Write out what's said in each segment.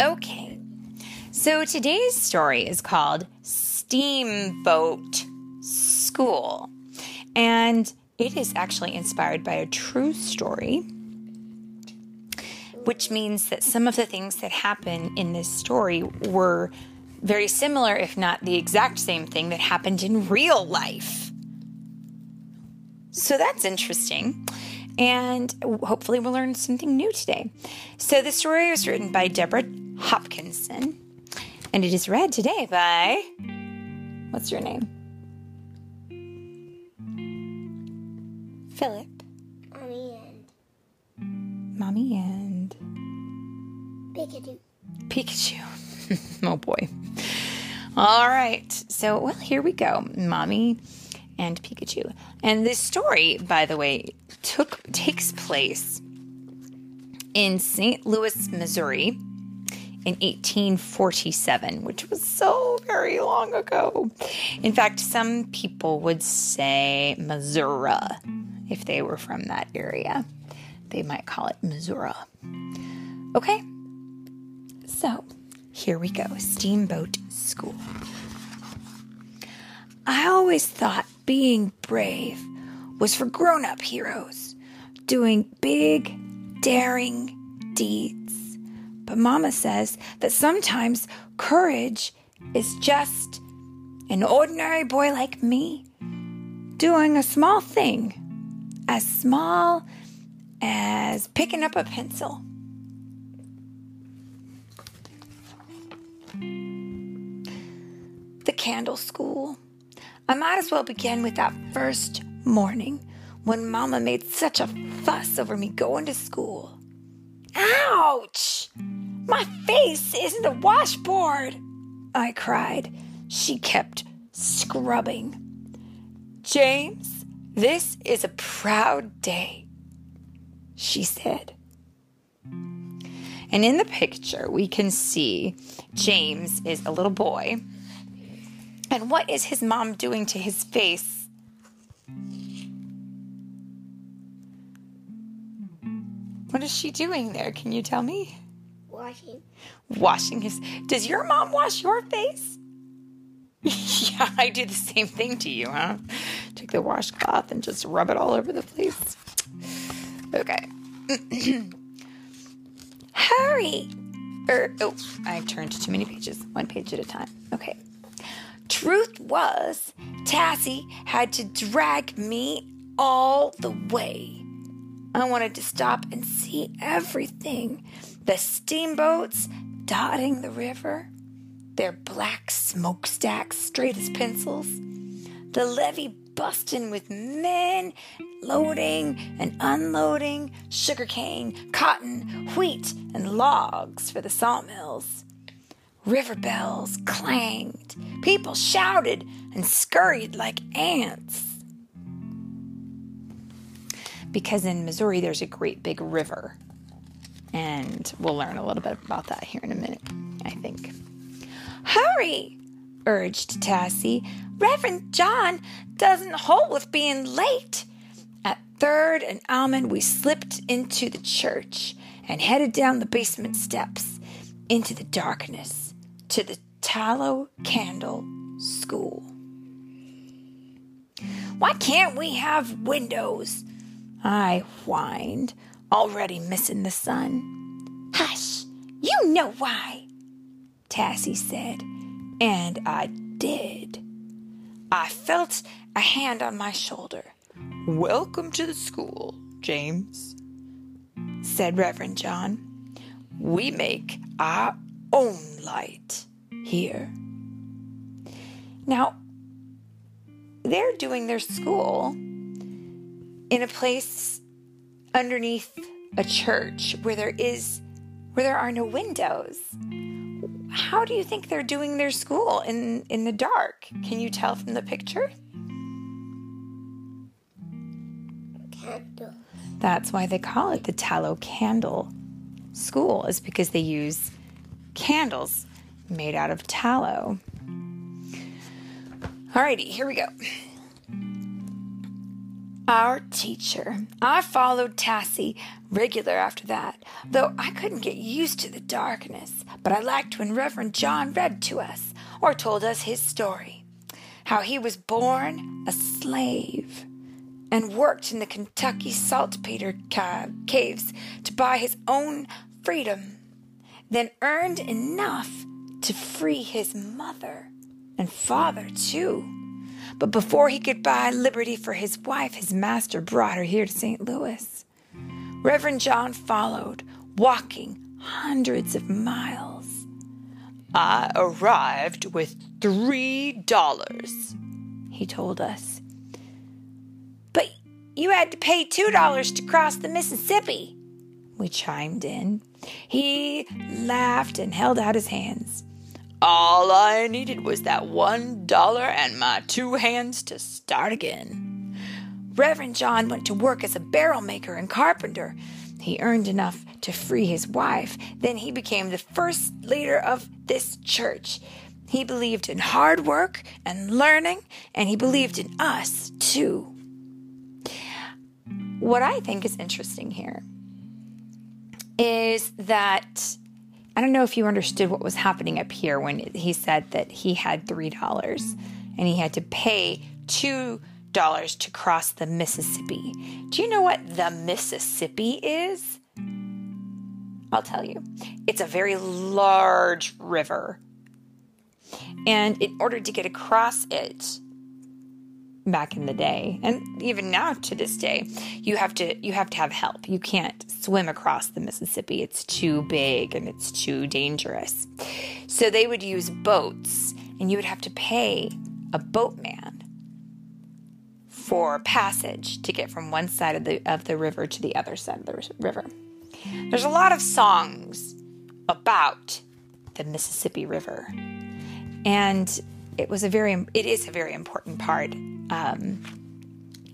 Okay, so today's story is called Steamboat School, and it is actually inspired by a true story, which means that some of the things that happen in this story were very similar, if not the exact same thing that happened in real life. So that's interesting. And hopefully, we'll learn something new today. So, the story was written by Deborah Hopkinson, and it is read today by. What's your name? Philip. Mommy and Mommy and Pikachu. Pikachu. oh boy. All right. So, well, here we go. Mommy and Pikachu. And this story, by the way, took takes place in St. Louis, Missouri in 1847, which was so very long ago. In fact, some people would say Missouri if they were from that area. They might call it Missouri. Okay, so here we go Steamboat School. I always thought being brave was for grown up heroes, doing big, daring deeds. But Mama says that sometimes courage is just an ordinary boy like me doing a small thing, as small as picking up a pencil. The candle school. I might as well begin with that first morning when Mama made such a fuss over me going to school. Ouch! My face isn't a washboard! I cried. She kept scrubbing. James, this is a proud day, she said. And in the picture, we can see James is a little boy. And what is his mom doing to his face? What is she doing there? Can you tell me? Washing. Washing his. Does your mom wash your face? yeah, I do the same thing to you, huh? Take the washcloth and just rub it all over the place. Okay. Hurry! Er, oh, I've turned too many pages, one page at a time. Okay. Truth was, Tassie had to drag me all the way. I wanted to stop and see everything the steamboats dotting the river, their black smokestacks straight as pencils, the levee busting with men loading and unloading sugarcane, cotton, wheat, and logs for the sawmills. River bells clanged, people shouted and scurried like ants. Because in Missouri, there's a great big river. And we'll learn a little bit about that here in a minute, I think. Hurry, urged Tassie. Reverend John doesn't hold with being late. At Third and Almond, we slipped into the church and headed down the basement steps into the darkness to the tallow candle school. Why can't we have windows? I whined, already missing the sun. Hush, you know why, Tassie said, and I did. I felt a hand on my shoulder. Welcome to the school, James, said Reverend John. We make our own light here. Now, they're doing their school in a place underneath a church where there is where there are no windows. How do you think they're doing their school in in the dark? Can you tell from the picture? Candle. That's why they call it the tallow candle school, is because they use candles made out of tallow. Alrighty, here we go. our teacher. I followed Tassie regular after that, though I couldn't get used to the darkness. But I liked when Reverend John read to us or told us his story. How he was born a slave and worked in the Kentucky saltpeter ca- caves to buy his own freedom, then earned enough to free his mother and father, too. But before he could buy liberty for his wife, his master brought her here to St. Louis. Reverend John followed, walking hundreds of miles. I arrived with three dollars, he told us. You had to pay two dollars to cross the Mississippi, we chimed in. He laughed and held out his hands. All I needed was that one dollar and my two hands to start again. Reverend John went to work as a barrel maker and carpenter. He earned enough to free his wife. Then he became the first leader of this church. He believed in hard work and learning, and he believed in us too. What I think is interesting here is that I don't know if you understood what was happening up here when he said that he had $3 and he had to pay $2 to cross the Mississippi. Do you know what the Mississippi is? I'll tell you. It's a very large river. And in order to get across it, back in the day. And even now to this day you have to you have to have help. You can't swim across the mississippi. It's too big and it's too dangerous. So they would use boats and you would have to pay a boatman for passage to get from one side of the of the river to the other side of the river. There's a lot of songs about the mississippi river. And it was a very it is a very important part um,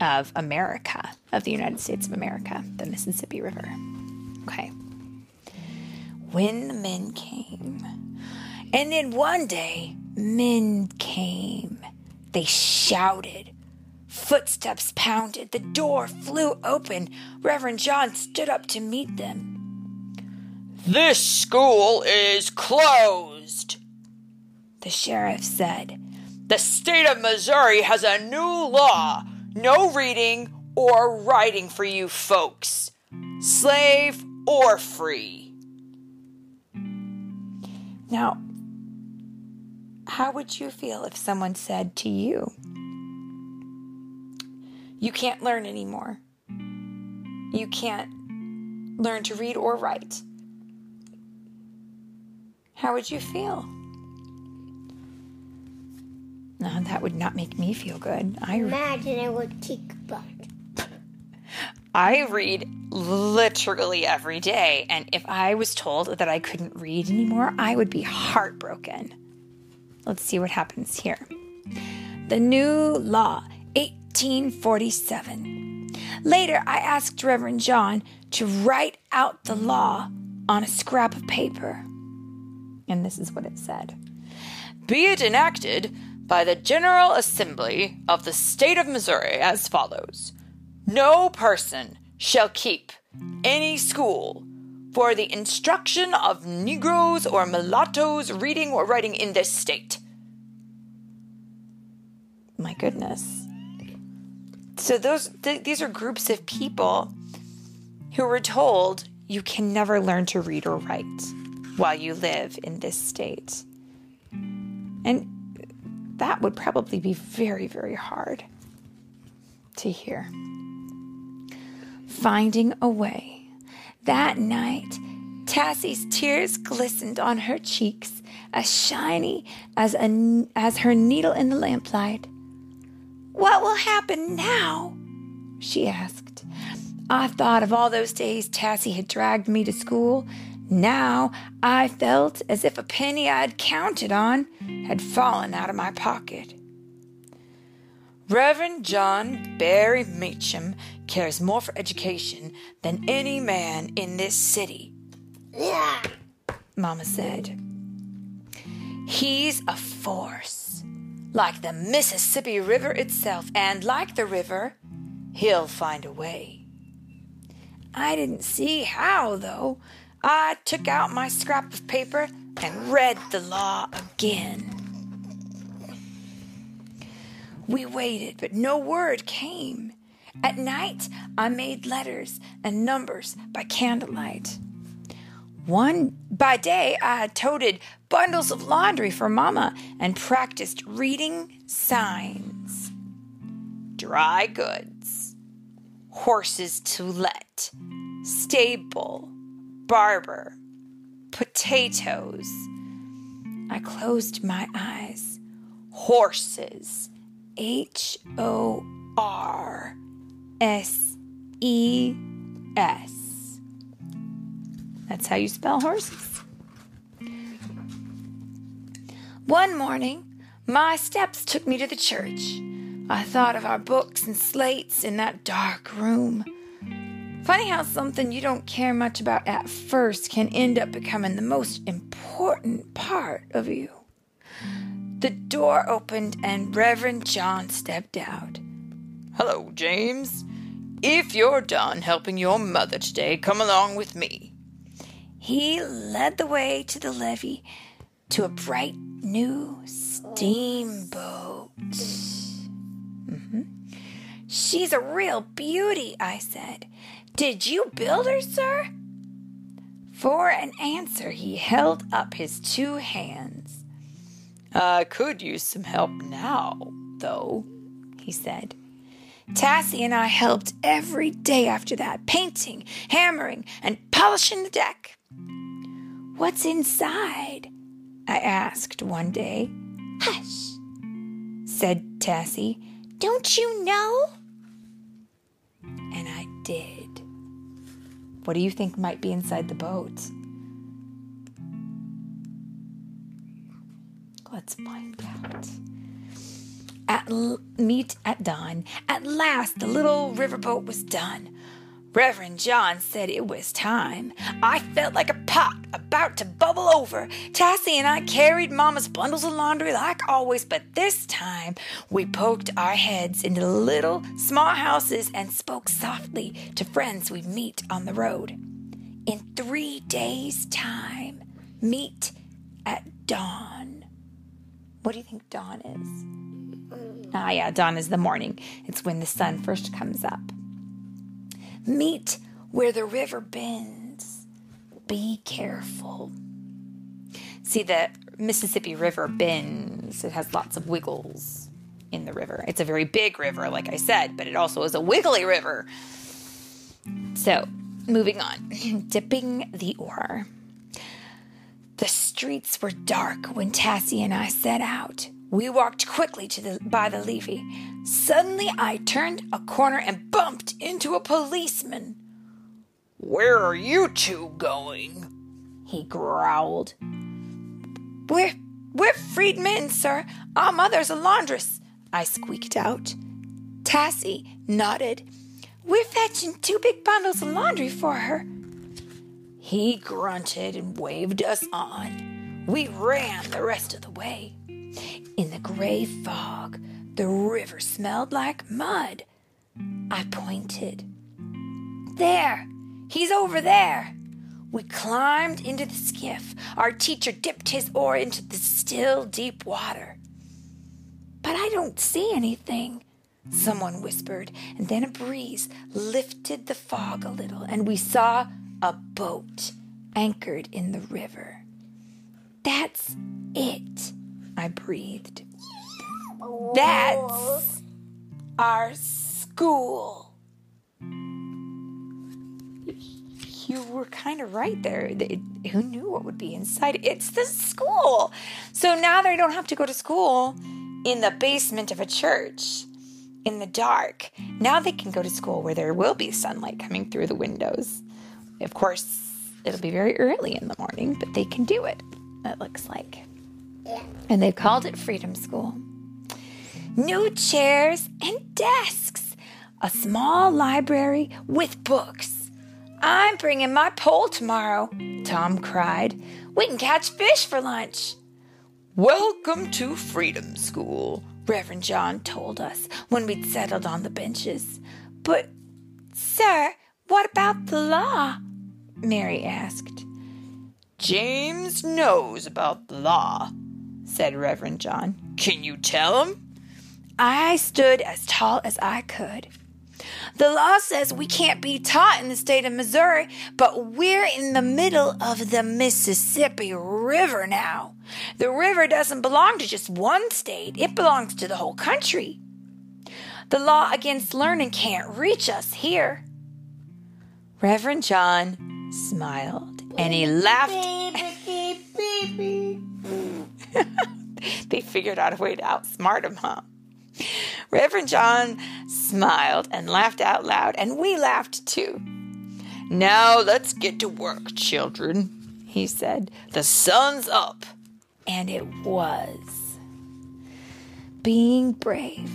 of America, of the United States of America, the Mississippi River. Okay. When the men came, and then one day, men came. They shouted. Footsteps pounded. The door flew open. Reverend John stood up to meet them. This school is closed, the sheriff said. The state of Missouri has a new law no reading or writing for you folks, slave or free. Now, how would you feel if someone said to you, You can't learn anymore? You can't learn to read or write? How would you feel? No, that would not make me feel good. I imagine it would kick butt. I read literally every day, and if I was told that I couldn't read anymore, I would be heartbroken. Let's see what happens here. The new law, 1847. Later, I asked Reverend John to write out the law on a scrap of paper. And this is what it said Be it enacted by the General Assembly of the State of Missouri as follows No person shall keep any school for the instruction of Negroes or mulattoes reading or writing in this state. My goodness. So those th- these are groups of people who were told you can never learn to read or write while you live in this state. And that would probably be very, very hard to hear. Finding a way. That night, Tassie's tears glistened on her cheeks, as shiny as, a, as her needle in the lamplight. What will happen now? she asked. I thought of all those days Tassie had dragged me to school now I felt as if a penny I'd counted on had fallen out of my pocket. Reverend John Berry Meachum cares more for education than any man in this city, Yeah, Mama said. He's a force, like the Mississippi River itself, and like the river, he'll find a way. I didn't see how, though. I took out my scrap of paper and read the law again. We waited, but no word came. At night, I made letters and numbers by candlelight. One by day, I toted bundles of laundry for Mama and practiced reading signs. Dry goods, horses to let, stable, barber, potatoes. I closed my eyes. Horses. H O R S E S. That's how you spell horses. One morning, my steps took me to the church. I thought of our books and slates in that dark room. Funny how something you don't care much about at first can end up becoming the most important part of you. The door opened and Reverend John stepped out. Hello, James. If you're done helping your mother today, come along with me. He led the way to the levee to a bright new steamboat. Mm-hmm. She's a real beauty, I said. Did you build her, sir? For an answer, he held up his two hands. I could use some help now, though, he said. Tassie and I helped every day after that, painting, hammering, and polishing the deck. What's inside? I asked one day. Hush, said Tassie. Don't you know? Did. What do you think might be inside the boat? Let's find out. At l- meet at dawn, at last the little riverboat was done. Reverend John said it was time. I felt like a pot about to bubble over. Tassie and I carried Mama's bundles of laundry like always, but this time we poked our heads into little small houses and spoke softly to friends we meet on the road. In three days' time, meet at dawn. What do you think dawn is? Ah, yeah, dawn is the morning. It's when the sun first comes up. Meet where the river bends. Be careful. See, the Mississippi River bends, it has lots of wiggles in the river. It's a very big river, like I said, but it also is a wiggly river. So, moving on, dipping the oar. The streets were dark when Tassie and I set out. We walked quickly to the by the levee. Suddenly I turned a corner and bumped into a policeman. Where are you two going? He growled. We're we're freedmen, sir. Our mother's a laundress, I squeaked out. Tassie nodded. We're fetching two big bundles of laundry for her. He grunted and waved us on. We ran the rest of the way. In the gray fog, the river smelled like mud. I pointed. There! He's over there! We climbed into the skiff. Our teacher dipped his oar into the still, deep water. But I don't see anything, someone whispered, and then a breeze lifted the fog a little, and we saw a boat anchored in the river. That's it, I breathed. That's our school. You were kind of right there. It- who knew what would be inside? It's the school. So now they don't have to go to school in the basement of a church in the dark. Now they can go to school where there will be sunlight coming through the windows. Of course, it'll be very early in the morning, but they can do it, it looks like. And they've called it Freedom School. New chairs and desks, a small library with books. I'm bringing my pole tomorrow, Tom cried. We can catch fish for lunch. Welcome to Freedom School. Reverend John told us when we'd settled on the benches. But, sir, what about the law? Mary asked. James knows about the law, said Reverend John. Can you tell him? I stood as tall as I could. The law says we can't be taught in the state of Missouri, but we're in the middle of the Mississippi River now. The river doesn't belong to just one state, it belongs to the whole country. The law against learning can't reach us here. Reverend John smiled and he laughed. They figured out a way to outsmart him, huh? Reverend John smiled and laughed out loud, and we laughed too. Now let's get to work, children, he said. The sun's up. And it was. Being brave.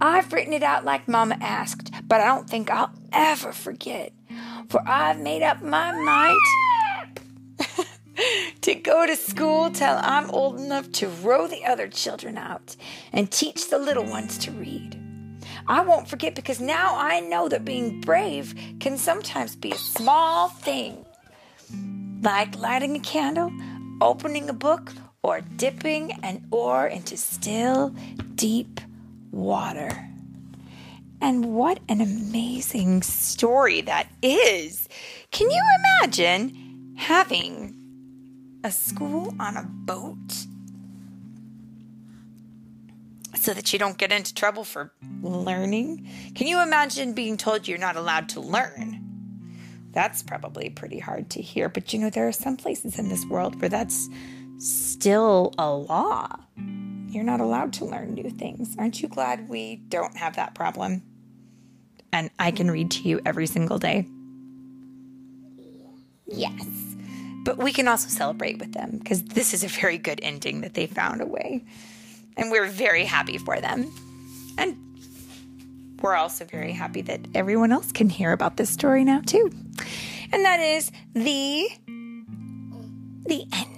I've written it out like Mama asked, but I don't think I'll ever forget, for I've made up my mind to go to school till I'm old enough to row the other children out and teach the little ones to read. I won't forget because now I know that being brave can sometimes be a small thing, like lighting a candle, opening a book, or dipping an oar into still, deep water. And what an amazing story that is! Can you imagine having a school on a boat so that you don't get into trouble for learning. Can you imagine being told you're not allowed to learn? That's probably pretty hard to hear, but you know, there are some places in this world where that's still a law. You're not allowed to learn new things. Aren't you glad we don't have that problem? And I can read to you every single day. Yes. But we can also celebrate with them because this is a very good ending that they found a way. And we're very happy for them. And we're also very happy that everyone else can hear about this story now too. And that is the the end.